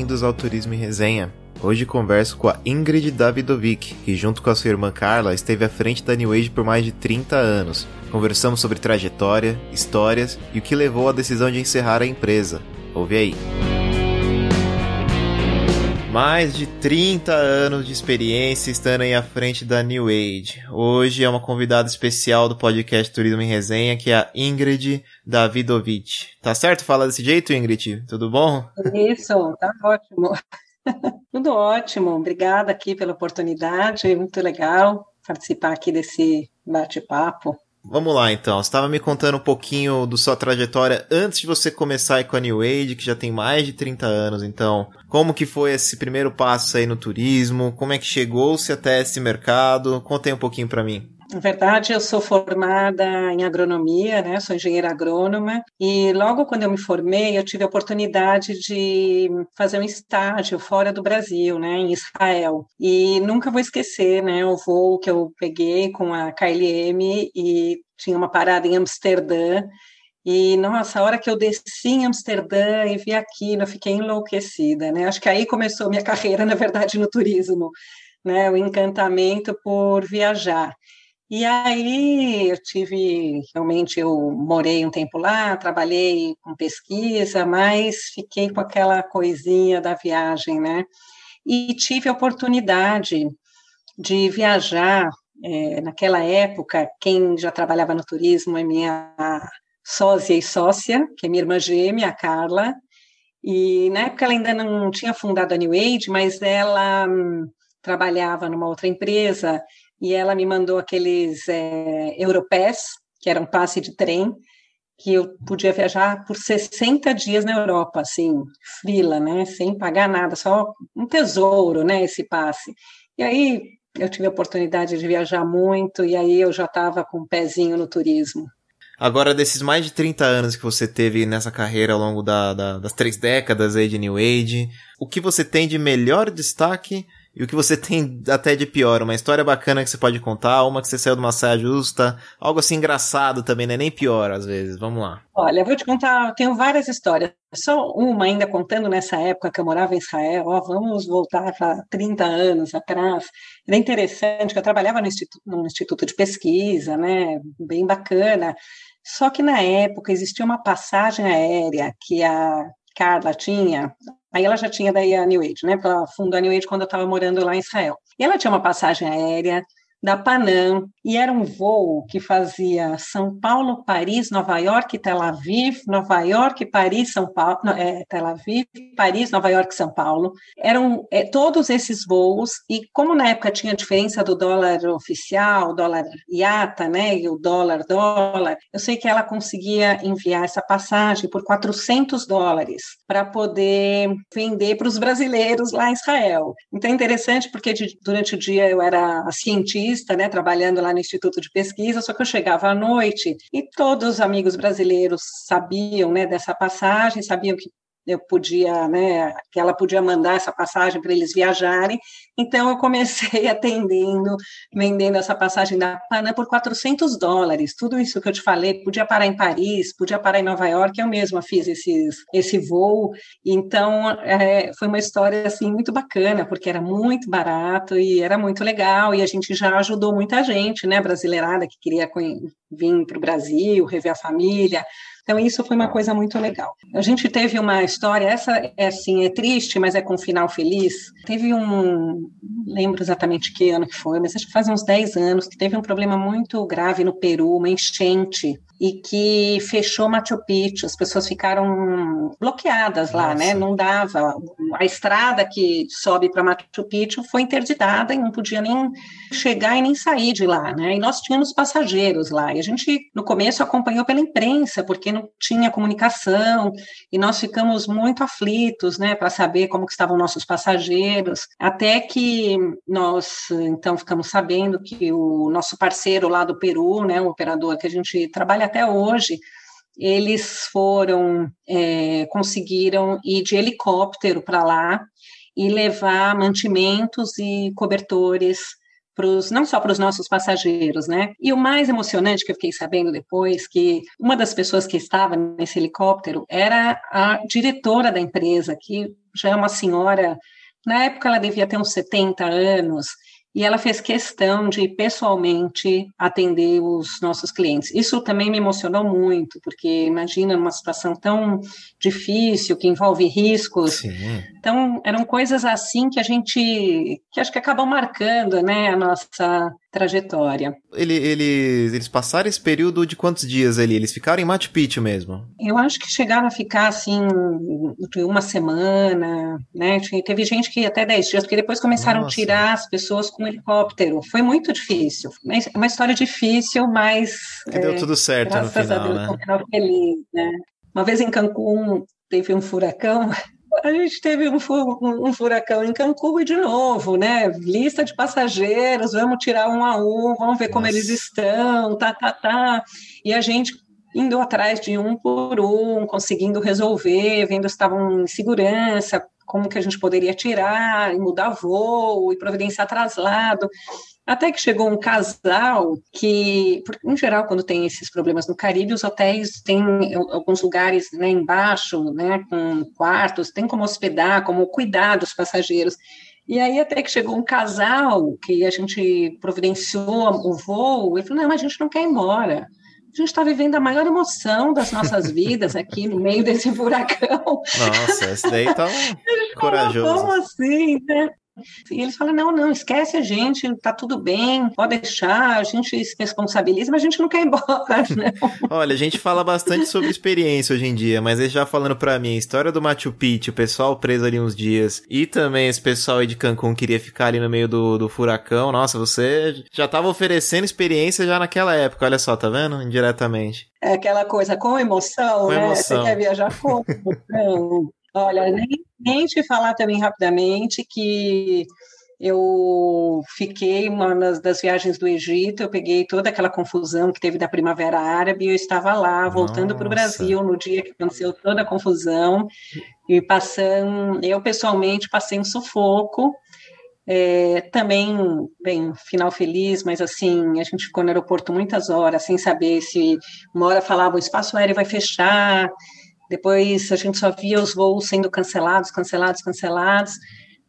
bem-vindos ao Turismo em Resenha. Hoje converso com a Ingrid Davidovic, que junto com a sua irmã Carla esteve à frente da New Age por mais de 30 anos. Conversamos sobre trajetória, histórias e o que levou à decisão de encerrar a empresa. Ouve aí. Mais de 30 anos de experiência estando aí à frente da New Age. Hoje é uma convidada especial do podcast Turismo em Resenha, que é a Ingrid Davidovic. Tá certo falar desse jeito, Ingrid? Tudo bom? Isso, tá ótimo. Tudo ótimo. Obrigada aqui pela oportunidade. Muito legal participar aqui desse bate-papo. Vamos lá então. Você estava me contando um pouquinho da sua trajetória antes de você começar com a New Age, que já tem mais de 30 anos. Então, como que foi esse primeiro passo aí no turismo? Como é que chegou-se até esse mercado? Conte um pouquinho para mim. Na verdade, eu sou formada em agronomia, né? Sou engenheira agrônoma e logo quando eu me formei, eu tive a oportunidade de fazer um estágio fora do Brasil, né? Em Israel. E nunca vou esquecer, né? O voo que eu peguei com a KLM e tinha uma parada em Amsterdã. E, nossa, a hora que eu desci em Amsterdã e vi aquilo, eu fiquei enlouquecida, né? Acho que aí começou minha carreira, na verdade, no turismo, né? O encantamento por viajar. E aí eu tive, realmente eu morei um tempo lá, trabalhei com pesquisa, mas fiquei com aquela coisinha da viagem, né? E tive a oportunidade de viajar, é, naquela época, quem já trabalhava no turismo é minha sócia e sócia, que é minha irmã gêmea, a Carla, e na época ela ainda não tinha fundado a New Age, mas ela hum, trabalhava numa outra empresa e ela me mandou aqueles é, Europass, que era um passe de trem, que eu podia viajar por 60 dias na Europa, assim, frila, né, sem pagar nada, só um tesouro, né, esse passe. E aí eu tive a oportunidade de viajar muito, e aí eu já estava com um pezinho no turismo. Agora, desses mais de 30 anos que você teve nessa carreira ao longo da, da, das três décadas aí de New Age, o que você tem de melhor destaque e o que você tem até de pior, uma história bacana que você pode contar, uma que você saiu de uma saia justa, algo assim engraçado também, né? Nem pior às vezes. Vamos lá. Olha, eu vou te contar, eu tenho várias histórias. Só uma ainda contando nessa época que eu morava em Israel, ó, vamos voltar para 30 anos atrás. Era interessante que eu trabalhava no instituto, no instituto de pesquisa, né? Bem bacana. Só que na época existia uma passagem aérea que a Carla tinha, Aí ela já tinha daí a New Age, né? Ela fundou a New Age quando eu estava morando lá em Israel. E ela tinha uma passagem aérea da Panam, e era um voo que fazia São Paulo, Paris, Nova York, Tel Aviv, Nova York, Paris, São Paulo, é, Tel Aviv, Paris, Nova York, São Paulo. Eram é, todos esses voos, e como na época tinha diferença do dólar oficial, dólar IATA, né, e o dólar dólar, eu sei que ela conseguia enviar essa passagem por 400 dólares para poder vender para os brasileiros lá em Israel. Então é interessante porque de, durante o dia eu era cientista cientista, né, trabalhando lá no Instituto de Pesquisa, só que eu chegava à noite e todos os amigos brasileiros sabiam, né, dessa passagem, sabiam que eu podia, né, que ela podia mandar essa passagem para eles viajarem. Então eu comecei atendendo, vendendo essa passagem da Panam por 400 dólares. Tudo isso que eu te falei, podia parar em Paris, podia parar em Nova York. Eu mesma fiz esses, esse voo. Então é, foi uma história assim muito bacana, porque era muito barato e era muito legal. E a gente já ajudou muita gente, né, brasileirada que queria vir para o Brasil, rever a família. Então, isso foi uma coisa muito legal. A gente teve uma história, essa é assim, é triste, mas é com um final feliz. Teve um, lembro exatamente que ano que foi, mas acho que faz uns 10 anos, que teve um problema muito grave no Peru, uma enchente e que fechou Machu Picchu, as pessoas ficaram bloqueadas lá, né? Nossa. né? Não dava. A estrada que sobe para Machu Picchu foi interditada e não podia nem chegar e nem sair de lá, né? E nós tínhamos passageiros lá. E a gente, no começo, acompanhou pela imprensa, porque não tinha comunicação, e nós ficamos muito aflitos, né, para saber como que estavam nossos passageiros, até que nós, então, ficamos sabendo que o nosso parceiro lá do Peru, né, o operador que a gente trabalha até hoje, eles foram, é, conseguiram ir de helicóptero para lá e levar mantimentos e cobertores pros, não só para os nossos passageiros, né? E o mais emocionante que eu fiquei sabendo depois que uma das pessoas que estava nesse helicóptero era a diretora da empresa, que já é uma senhora, na época ela devia ter uns 70 anos, e ela fez questão de pessoalmente atender os nossos clientes. Isso também me emocionou muito, porque imagina numa situação tão difícil, que envolve riscos. Sim. Então, eram coisas assim que a gente, que acho que acabam marcando, né, a nossa trajetória. Ele, ele, eles passaram esse período de quantos dias ali? Eles ficaram em Machu Picchu mesmo? Eu acho que chegaram a ficar assim uma semana, né? Teve gente que até dez dias, porque depois começaram Nossa. a tirar as pessoas com helicóptero. Foi muito difícil. É uma história difícil, mas que deu é, tudo certo no final, Deus, né? Um final feliz, né? Uma vez em Cancún teve um furacão a gente teve um, um, furacão em Cancún e de novo, né? Lista de passageiros, vamos tirar um a um, vamos ver Nossa. como eles estão, tá, tá, tá. E a gente indo atrás de um por um, conseguindo resolver, vendo se estavam em segurança, como que a gente poderia tirar, e mudar voo, e providenciar traslado. Até que chegou um casal que, em geral, quando tem esses problemas no Caribe, os hotéis têm alguns lugares né, embaixo, né, com quartos, tem como hospedar, como cuidar dos passageiros. E aí até que chegou um casal que a gente providenciou o voo e falou, não, mas a gente não quer ir embora. A gente está vivendo a maior emoção das nossas vidas aqui no meio desse furacão. Nossa, esse daí tá corajoso. Como assim, né? E eles falam: não, não, esquece a gente, tá tudo bem, pode deixar, a gente se responsabiliza, mas a gente não quer ir embora. Não. Olha, a gente fala bastante sobre experiência hoje em dia, mas eles já falando pra mim, a história do Machu Picchu, o pessoal preso ali uns dias, e também esse pessoal aí de Cancún queria ficar ali no meio do, do furacão. Nossa, você já tava oferecendo experiência já naquela época, olha só, tá vendo? Indiretamente. É aquela coisa com emoção, com né? Emoção. Você quer viajar com emoção. Olha, nem, nem te falar também rapidamente que eu fiquei uma das viagens do Egito, eu peguei toda aquela confusão que teve da Primavera Árabe, e eu estava lá, voltando para o Brasil no dia que aconteceu toda a confusão, e passando, eu pessoalmente passei um sufoco, é, também, bem, final feliz, mas assim, a gente ficou no aeroporto muitas horas, sem saber se uma hora falava o espaço aéreo vai fechar, depois a gente só via os voos sendo cancelados, cancelados, cancelados,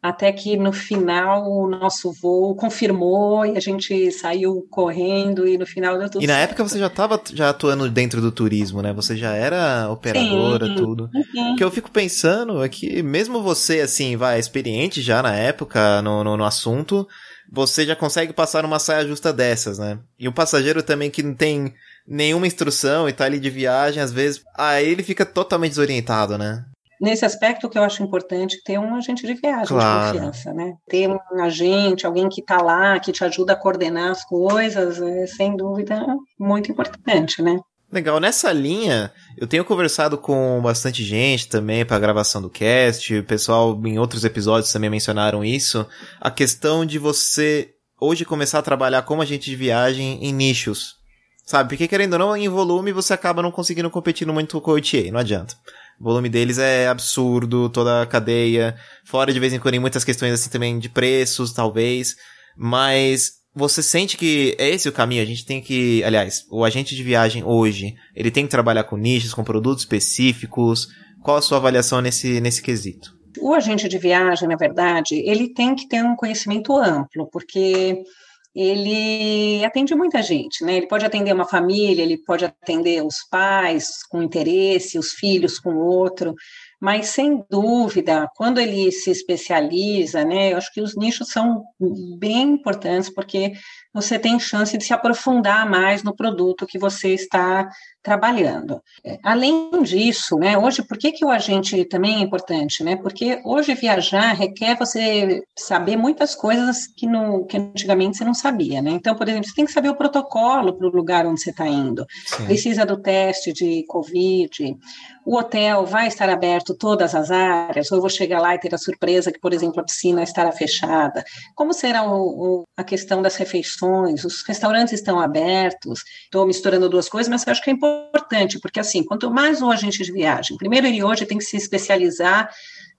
até que no final o nosso voo confirmou e a gente saiu correndo e no final deu tudo E na certo. época você já estava já atuando dentro do turismo, né? Você já era operadora, sim, tudo. Sim. O que eu fico pensando é que mesmo você, assim, vai, experiente já na época no, no, no assunto, você já consegue passar uma saia justa dessas, né? E um passageiro também que não tem nenhuma instrução e tá ali de viagem, às vezes, aí ele fica totalmente desorientado, né? Nesse aspecto, que eu acho importante é ter um agente de viagem claro. de confiança, né? Ter um agente, alguém que está lá, que te ajuda a coordenar as coisas, é, sem dúvida, muito importante, né? Legal, nessa linha, eu tenho conversado com bastante gente também para gravação do cast, o pessoal em outros episódios também mencionaram isso, a questão de você hoje começar a trabalhar como agente de viagem em nichos. Sabe? Porque querendo ou não, em volume você acaba não conseguindo competir muito com o OTA, não adianta. O volume deles é absurdo, toda a cadeia, fora de vez em quando em muitas questões assim também de preços, talvez, mas você sente que é esse o caminho, a gente tem que, aliás, o agente de viagem hoje, ele tem que trabalhar com nichos, com produtos específicos, qual a sua avaliação nesse, nesse quesito? O agente de viagem, na verdade, ele tem que ter um conhecimento amplo, porque ele atende muita gente, né? Ele pode atender uma família, ele pode atender os pais com interesse, os filhos com outro, mas sem dúvida, quando ele se especializa, né? Eu acho que os nichos são bem importantes porque você tem chance de se aprofundar mais no produto que você está trabalhando. É, além disso, né, hoje, por que, que o agente também é importante? Né? Porque hoje viajar requer você saber muitas coisas que, no, que antigamente você não sabia. Né? Então, por exemplo, você tem que saber o protocolo para o lugar onde você está indo. Sim. Precisa do teste de Covid. O hotel vai estar aberto todas as áreas, ou eu vou chegar lá e ter a surpresa que, por exemplo, a piscina estará fechada. Como será o, o, a questão das refeições? Os restaurantes estão abertos? Estou misturando duas coisas, mas acho que é importante importante, porque assim, quanto mais um agente de viagem, primeiro ele hoje tem que se especializar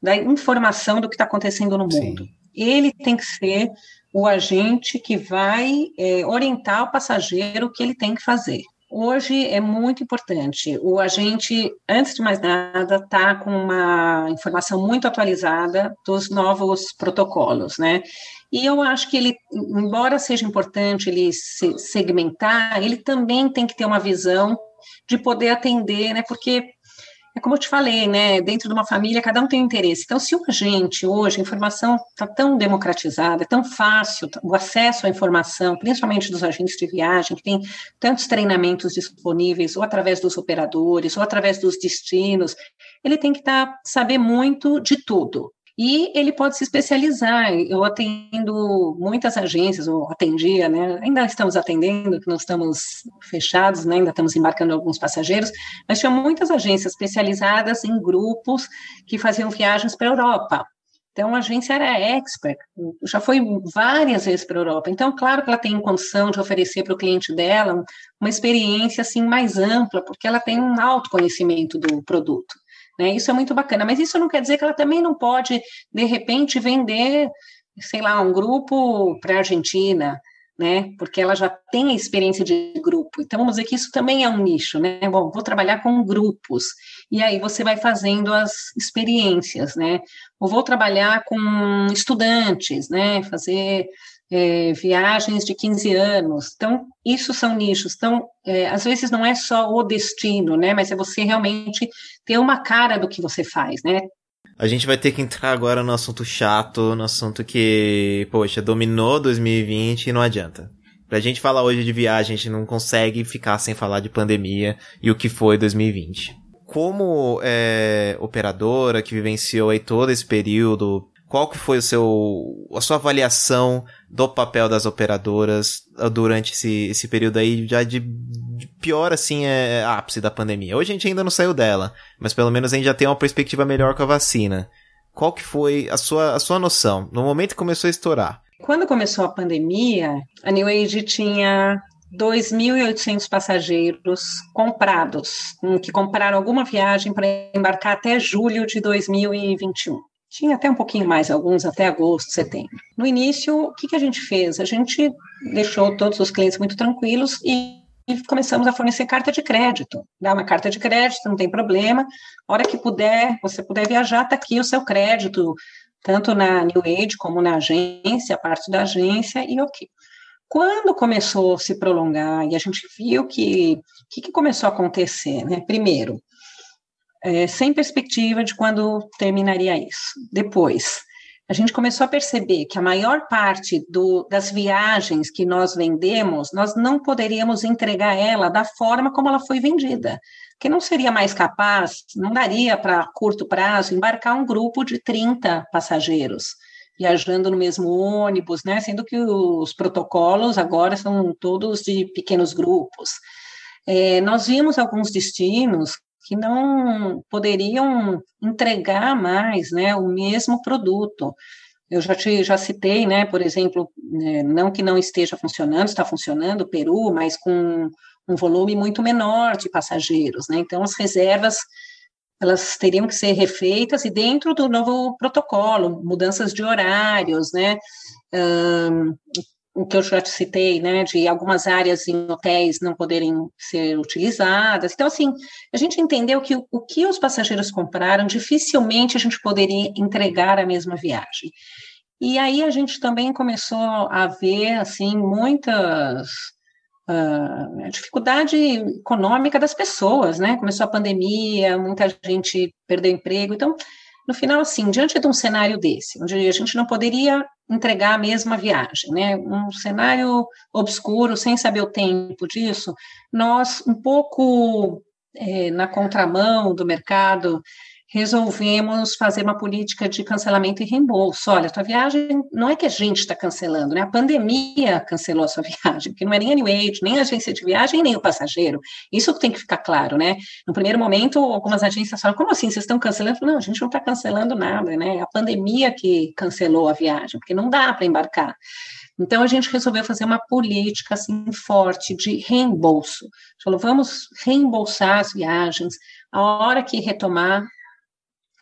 da informação do que está acontecendo no mundo. Sim. Ele tem que ser o agente que vai é, orientar o passageiro o que ele tem que fazer. Hoje é muito importante. O agente, antes de mais nada, está com uma informação muito atualizada dos novos protocolos, né? E eu acho que ele, embora seja importante ele se segmentar, ele também tem que ter uma visão de poder atender, né? Porque é como eu te falei, né? Dentro de uma família, cada um tem um interesse. Então, se o agente hoje, a informação está tão democratizada, é tão fácil o acesso à informação, principalmente dos agentes de viagem, que tem tantos treinamentos disponíveis, ou através dos operadores, ou através dos destinos, ele tem que tá, saber muito de tudo. E ele pode se especializar. Eu atendo muitas agências, ou atendia, né? Ainda estamos atendendo, não estamos fechados, né? ainda estamos embarcando alguns passageiros, mas tinha muitas agências especializadas em grupos que faziam viagens para a Europa. Então, a agência era expert, já foi várias vezes para a Europa. Então, claro que ela tem condição de oferecer para o cliente dela uma experiência assim mais ampla, porque ela tem um alto conhecimento do produto. Né? Isso é muito bacana, mas isso não quer dizer que ela também não pode, de repente, vender, sei lá, um grupo para a Argentina, né? Porque ela já tem a experiência de grupo. Então, vamos dizer que isso também é um nicho, né? Bom, vou trabalhar com grupos. E aí você vai fazendo as experiências, né? Ou vou trabalhar com estudantes, né? Fazer é, viagens de 15 anos. Então, isso são nichos. Então, é, às vezes não é só o destino, né? Mas é você realmente ter uma cara do que você faz, né? A gente vai ter que entrar agora no assunto chato, no assunto que, poxa, dominou 2020 e não adianta. Pra gente falar hoje de viagem, a gente não consegue ficar sem falar de pandemia e o que foi 2020. Como é, operadora que vivenciou aí todo esse período, qual que foi o seu, a sua avaliação do papel das operadoras uh, durante esse, esse período aí já de, de pior assim é, é, ápice da pandemia. Hoje a gente ainda não saiu dela, mas pelo menos a gente já tem uma perspectiva melhor com a vacina. Qual que foi a sua, a sua noção no momento que começou a estourar? Quando começou a pandemia, a New Age tinha 2.800 passageiros comprados, que compraram alguma viagem para embarcar até julho de 2021. Tinha até um pouquinho mais, alguns até agosto, setembro. No início, o que, que a gente fez? A gente deixou todos os clientes muito tranquilos e, começamos a fornecer carta de crédito. Dá uma carta de crédito, não tem problema. A hora que puder, você puder viajar, está aqui o seu crédito, tanto na New Age como na agência, a parte da agência, e ok. Quando começou a se prolongar e a gente viu que o que, que começou a acontecer, né? Primeiro, é, sem perspectiva de quando terminaria isso. Depois, a gente começou a perceber que a maior parte do, das viagens que nós vendemos, nós não poderíamos entregar ela da forma como ela foi vendida, que não seria mais capaz, não daria para curto prazo embarcar um grupo de 30 passageiros viajando no mesmo ônibus, né? Sendo que os protocolos agora são todos de pequenos grupos. É, nós vimos alguns destinos que não poderiam entregar mais né, o mesmo produto. Eu já, te, já citei, né, por exemplo, né, não que não esteja funcionando, está funcionando o Peru, mas com um volume muito menor de passageiros, né? Então, as reservas elas teriam que ser refeitas e dentro do novo protocolo, mudanças de horários, né? Um, o que eu já te citei, né, de algumas áreas em hotéis não poderem ser utilizadas. Então, assim, a gente entendeu que o, o que os passageiros compraram, dificilmente a gente poderia entregar a mesma viagem. E aí a gente também começou a ver, assim, muitas uh, dificuldade econômica das pessoas, né? Começou a pandemia, muita gente perdeu emprego, então no final, assim, diante de um cenário desse, onde a gente não poderia entregar a mesma viagem, né? Um cenário obscuro, sem saber o tempo disso, nós, um pouco é, na contramão do mercado, resolvemos fazer uma política de cancelamento e reembolso. Olha, tua viagem não é que a gente está cancelando, né? A pandemia cancelou a sua viagem, porque não é nem a New Age, nem a agência de viagem, nem o passageiro. Isso tem que ficar claro, né? No primeiro momento, algumas agências falam, como assim, vocês estão cancelando? Não, a gente não está cancelando nada, né? É a pandemia que cancelou a viagem, porque não dá para embarcar. Então, a gente resolveu fazer uma política assim forte de reembolso. Falou, vamos reembolsar as viagens. A hora que retomar,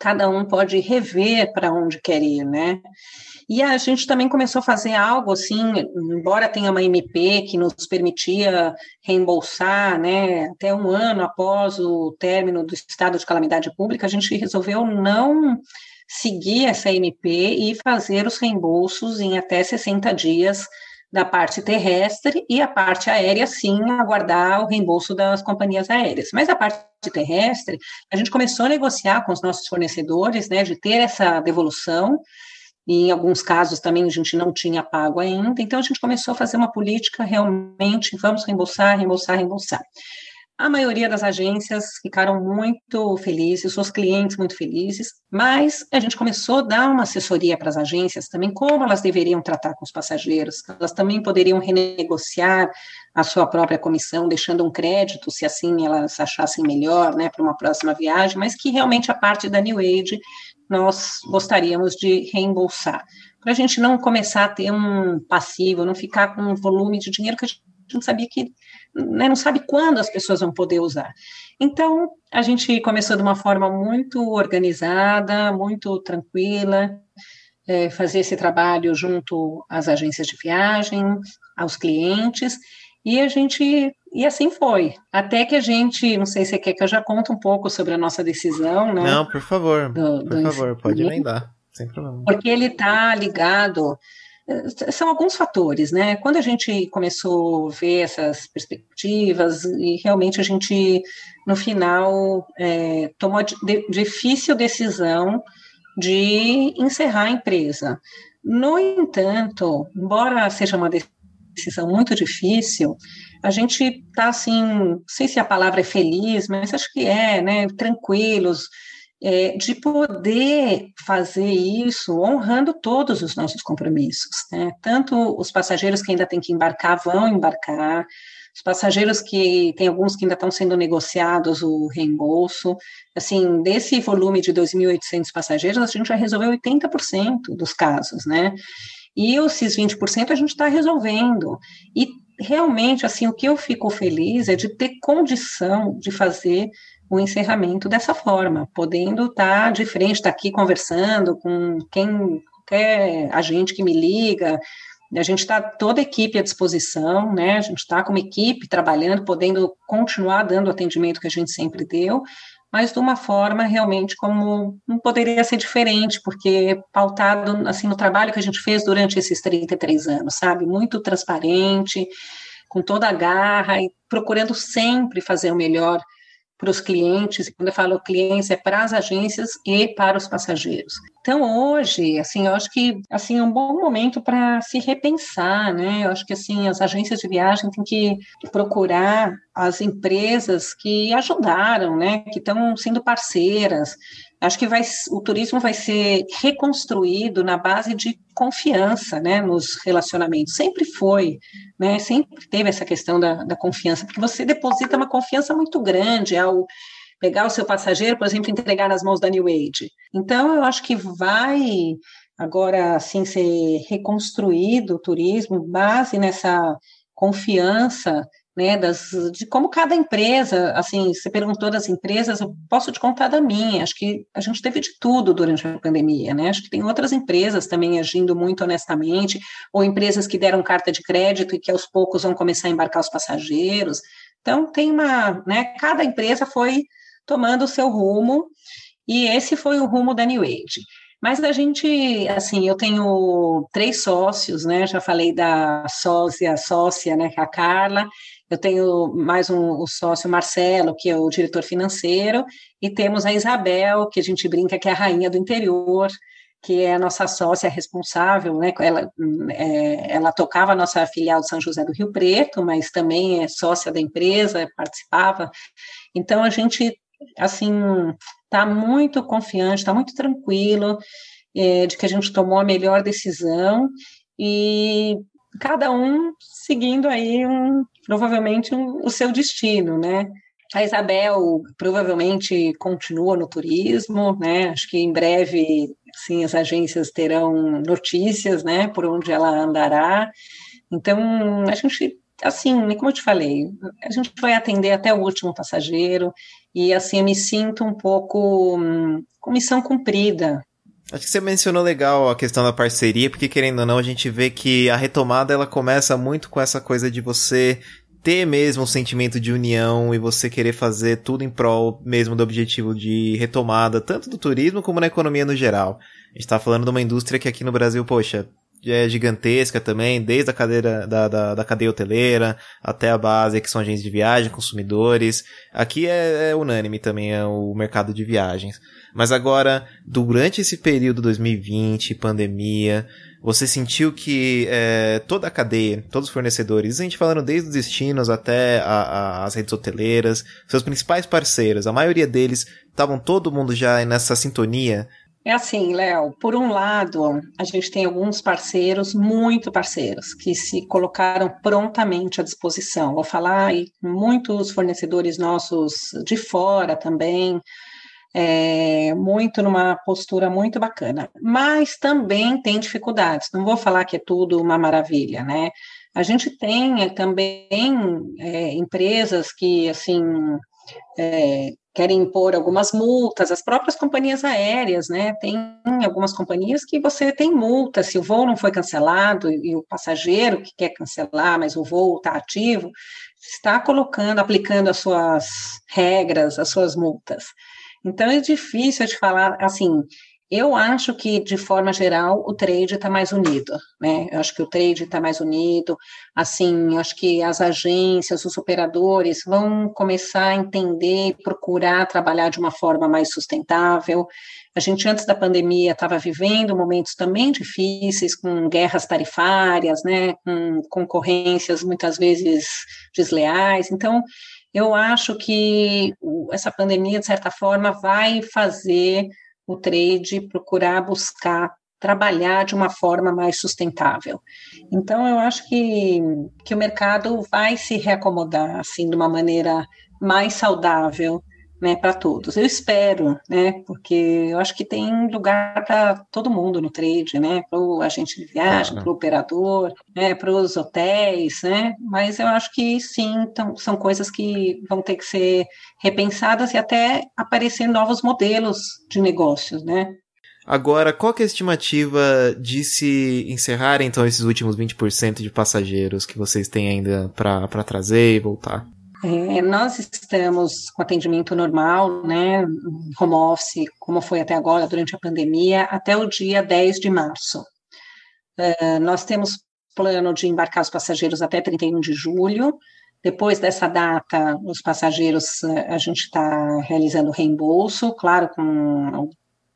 cada um pode rever para onde quer ir, né? E a gente também começou a fazer algo assim, embora tenha uma MP que nos permitia reembolsar, né, até um ano após o término do estado de calamidade pública, a gente resolveu não seguir essa MP e fazer os reembolsos em até 60 dias da parte terrestre e a parte aérea, sim, aguardar o reembolso das companhias aéreas. Mas a parte terrestre, a gente começou a negociar com os nossos fornecedores, né, de ter essa devolução, e em alguns casos também a gente não tinha pago ainda, então a gente começou a fazer uma política realmente, vamos reembolsar, reembolsar, reembolsar. A maioria das agências ficaram muito felizes, os clientes muito felizes, mas a gente começou a dar uma assessoria para as agências também, como elas deveriam tratar com os passageiros, elas também poderiam renegociar a sua própria comissão, deixando um crédito, se assim elas achassem melhor, né, para uma próxima viagem, mas que realmente a parte da New Age nós gostaríamos de reembolsar, para a gente não começar a ter um passivo, não ficar com um volume de dinheiro que a gente não sabia que né, não sabe quando as pessoas vão poder usar. Então, a gente começou de uma forma muito organizada, muito tranquila, é, fazer esse trabalho junto às agências de viagem, aos clientes, e a gente, e assim foi. Até que a gente, não sei se você quer que eu já conte um pouco sobre a nossa decisão, né? Não, por favor, do, por favor, pode emendar, sem problema. Porque ele está ligado são alguns fatores, né? Quando a gente começou a ver essas perspectivas, e realmente a gente, no final, é, tomou a difícil decisão de encerrar a empresa. No entanto, embora seja uma decisão muito difícil, a gente está assim, não sei se a palavra é feliz, mas acho que é, né? Tranquilos, é, de poder fazer isso honrando todos os nossos compromissos. Né? Tanto os passageiros que ainda têm que embarcar vão embarcar, os passageiros que tem alguns que ainda estão sendo negociados o reembolso. Assim, desse volume de 2.800 passageiros, a gente já resolveu 80% dos casos, né? E esses 20% a gente está resolvendo. E realmente, assim, o que eu fico feliz é de ter condição de fazer o encerramento dessa forma, podendo estar tá de frente, estar tá aqui conversando com quem quer, a gente que me liga, a gente está toda a equipe à disposição, né? A gente está com uma equipe trabalhando, podendo continuar dando o atendimento que a gente sempre deu, mas de uma forma realmente como não poderia ser diferente, porque pautado assim no trabalho que a gente fez durante esses 33 anos, sabe? Muito transparente, com toda a garra e procurando sempre fazer o melhor para os clientes, e quando eu falo clientes, é para as agências e para os passageiros. Então, hoje, assim, eu acho que, assim, é um bom momento para se repensar, né? Eu acho que, assim, as agências de viagem têm que procurar as empresas que ajudaram, né? Que estão sendo parceiras, Acho que vai, o turismo vai ser reconstruído na base de confiança, né, nos relacionamentos. Sempre foi, né, sempre teve essa questão da, da confiança, porque você deposita uma confiança muito grande ao pegar o seu passageiro, por exemplo, entregar nas mãos da New Age. Então, eu acho que vai agora, assim, ser reconstruído o turismo, base nessa confiança né, das, de como cada empresa, assim, você perguntou das empresas, eu posso te contar da minha, acho que a gente teve de tudo durante a pandemia, né, acho que tem outras empresas também agindo muito honestamente, ou empresas que deram carta de crédito e que aos poucos vão começar a embarcar os passageiros, então tem uma, né, cada empresa foi tomando o seu rumo, e esse foi o rumo da New Age. Mas a gente, assim, eu tenho três sócios, né? Já falei da sócia, sócia, né? É a Carla, eu tenho mais um o sócio Marcelo, que é o diretor financeiro, e temos a Isabel, que a gente brinca que é a rainha do interior, que é a nossa sócia responsável, né? Ela, é, ela tocava a nossa filial de São José do Rio Preto, mas também é sócia da empresa, participava. Então a gente assim está muito confiante, está muito tranquilo é, de que a gente tomou a melhor decisão e cada um seguindo aí um, provavelmente um, o seu destino, né? A Isabel provavelmente continua no turismo, né? Acho que em breve, sim, as agências terão notícias, né? Por onde ela andará. Então, a gente, assim, como eu te falei, a gente vai atender até o último passageiro e, assim, eu me sinto um pouco hum, com missão cumprida, Acho que você mencionou legal a questão da parceria, porque querendo ou não, a gente vê que a retomada ela começa muito com essa coisa de você ter mesmo um sentimento de união e você querer fazer tudo em prol mesmo do objetivo de retomada, tanto do turismo como na economia no geral. A gente tá falando de uma indústria que aqui no Brasil, poxa, é gigantesca também, desde a cadeira da, da, da, cadeia hoteleira até a base, que são agentes de viagem, consumidores. Aqui é, é, unânime também é o mercado de viagens. Mas agora, durante esse período 2020, pandemia, você sentiu que é, toda a cadeia, todos os fornecedores, a gente falando desde os destinos até a, a, as redes hoteleiras, seus principais parceiros, a maioria deles estavam todo mundo já nessa sintonia é assim, Léo, por um lado, a gente tem alguns parceiros, muito parceiros, que se colocaram prontamente à disposição. Vou falar e muitos fornecedores nossos de fora também, é, muito numa postura muito bacana. Mas também tem dificuldades. Não vou falar que é tudo uma maravilha, né? A gente tem é, também é, empresas que, assim, é, querem impor algumas multas, as próprias companhias aéreas, né? Tem algumas companhias que você tem multa se o voo não foi cancelado e o passageiro que quer cancelar, mas o voo está ativo, está colocando, aplicando as suas regras, as suas multas. Então é difícil de falar assim. Eu acho que, de forma geral, o trade está mais unido, né? Eu acho que o trade está mais unido, assim, acho que as agências, os operadores vão começar a entender e procurar trabalhar de uma forma mais sustentável. A gente, antes da pandemia, estava vivendo momentos também difíceis, com guerras tarifárias, né? Com concorrências muitas vezes desleais. Então, eu acho que essa pandemia, de certa forma, vai fazer o trade procurar buscar trabalhar de uma forma mais sustentável. Então, eu acho que, que o mercado vai se reacomodar assim de uma maneira mais saudável né, para todos. Eu espero, né, porque eu acho que tem lugar para todo mundo no trade, né, para o agente de viagem, para o operador, né, para os hotéis, né, mas eu acho que sim, então, são coisas que vão ter que ser repensadas e até aparecer novos modelos de negócios, né. Agora, qual é a estimativa de se encerrar então esses últimos 20% de passageiros que vocês têm ainda para trazer e voltar? É, nós estamos com atendimento normal, né, home office, como foi até agora, durante a pandemia, até o dia 10 de março. Uh, nós temos plano de embarcar os passageiros até 31 de julho. Depois dessa data, os passageiros, a gente está realizando reembolso, claro, com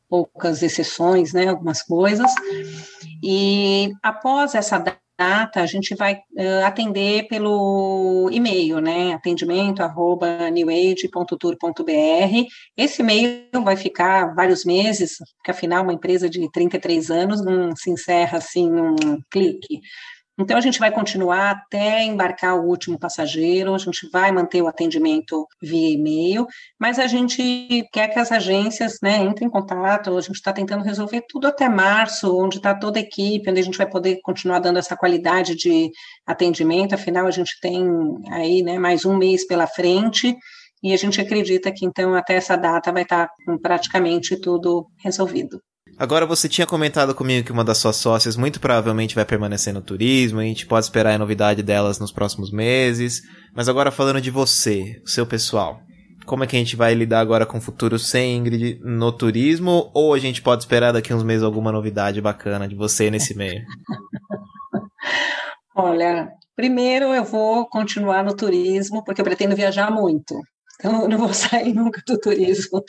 poucas exceções, né, algumas coisas. E após essa data, data, a gente vai uh, atender pelo e-mail, né? Atendimento arroba newage.tour.br. Esse e-mail vai ficar vários meses, porque afinal uma empresa de 33 anos não se encerra assim num clique. Então, a gente vai continuar até embarcar o último passageiro, a gente vai manter o atendimento via e-mail, mas a gente quer que as agências né, entrem em contato, a gente está tentando resolver tudo até março, onde está toda a equipe, onde a gente vai poder continuar dando essa qualidade de atendimento, afinal, a gente tem aí né, mais um mês pela frente, e a gente acredita que, então, até essa data vai estar tá praticamente tudo resolvido. Agora você tinha comentado comigo que uma das suas sócias muito provavelmente vai permanecer no turismo, a gente pode esperar a novidade delas nos próximos meses. Mas agora falando de você, seu pessoal, como é que a gente vai lidar agora com o futuro sem Ingrid no turismo? Ou a gente pode esperar daqui uns meses alguma novidade bacana de você nesse meio? Olha, primeiro eu vou continuar no turismo, porque eu pretendo viajar muito. Então, eu não vou sair nunca do turismo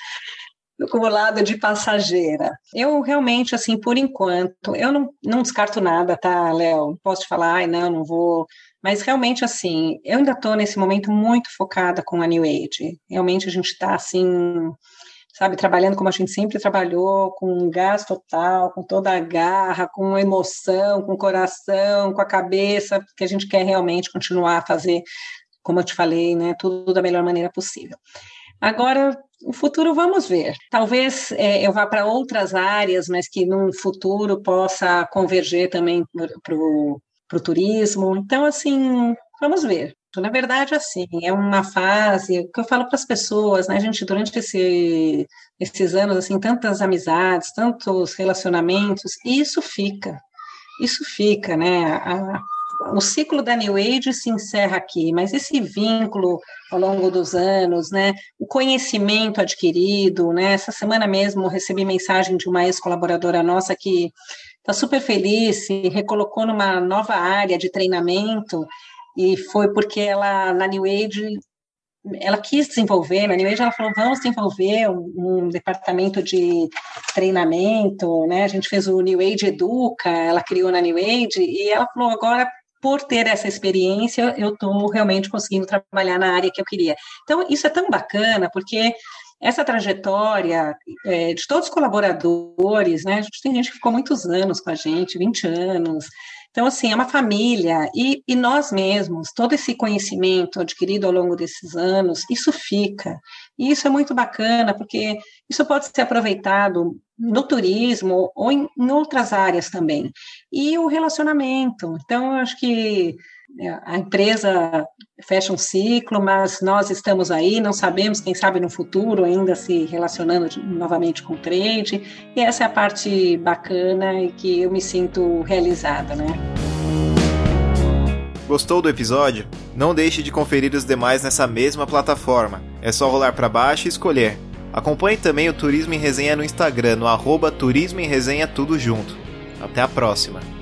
acumulada de passageira. Eu realmente, assim, por enquanto, eu não, não descarto nada, tá, Léo? Posso te falar, ai, não, não vou. Mas realmente, assim, eu ainda estou nesse momento muito focada com a New Age. Realmente a gente está, assim, sabe, trabalhando como a gente sempre trabalhou, com gás total, com toda a garra, com emoção, com coração, com a cabeça, porque a gente quer realmente continuar a fazer, como eu te falei, né, tudo da melhor maneira possível. Agora, o futuro vamos ver. Talvez é, eu vá para outras áreas, mas que no futuro possa converger também para o turismo. Então, assim, vamos ver. Na verdade, assim, é uma fase que eu falo para as pessoas, né? A gente, durante esse, esses anos, assim, tantas amizades, tantos relacionamentos, isso fica. Isso fica, né? A, o ciclo da New Age se encerra aqui, mas esse vínculo ao longo dos anos, né, o conhecimento adquirido, né, essa semana mesmo recebi mensagem de uma ex-colaboradora nossa que está super feliz, se recolocou numa nova área de treinamento, e foi porque ela, na New Age, ela quis desenvolver, na New Age ela falou, vamos desenvolver um, um, departamento de treinamento, né, a gente fez o New Age Educa, ela criou na New Age, e ela falou, agora por ter essa experiência, eu estou realmente conseguindo trabalhar na área que eu queria. Então, isso é tão bacana, porque essa trajetória é, de todos os colaboradores, né? A gente tem gente que ficou muitos anos com a gente, 20 anos. Então, assim, é uma família, e, e nós mesmos, todo esse conhecimento adquirido ao longo desses anos, isso fica. E isso é muito bacana, porque isso pode ser aproveitado no turismo ou em, em outras áreas também. E o relacionamento. Então, eu acho que é, a empresa fecha um ciclo, mas nós estamos aí, não sabemos, quem sabe no futuro ainda se relacionando novamente com o trade, e essa é a parte bacana e que eu me sinto realizada, né? Gostou do episódio? Não deixe de conferir os demais nessa mesma plataforma. É só rolar para baixo e escolher. Acompanhe também o Turismo em Resenha no Instagram, no arroba Turismo em Resenha tudo junto. Até a próxima!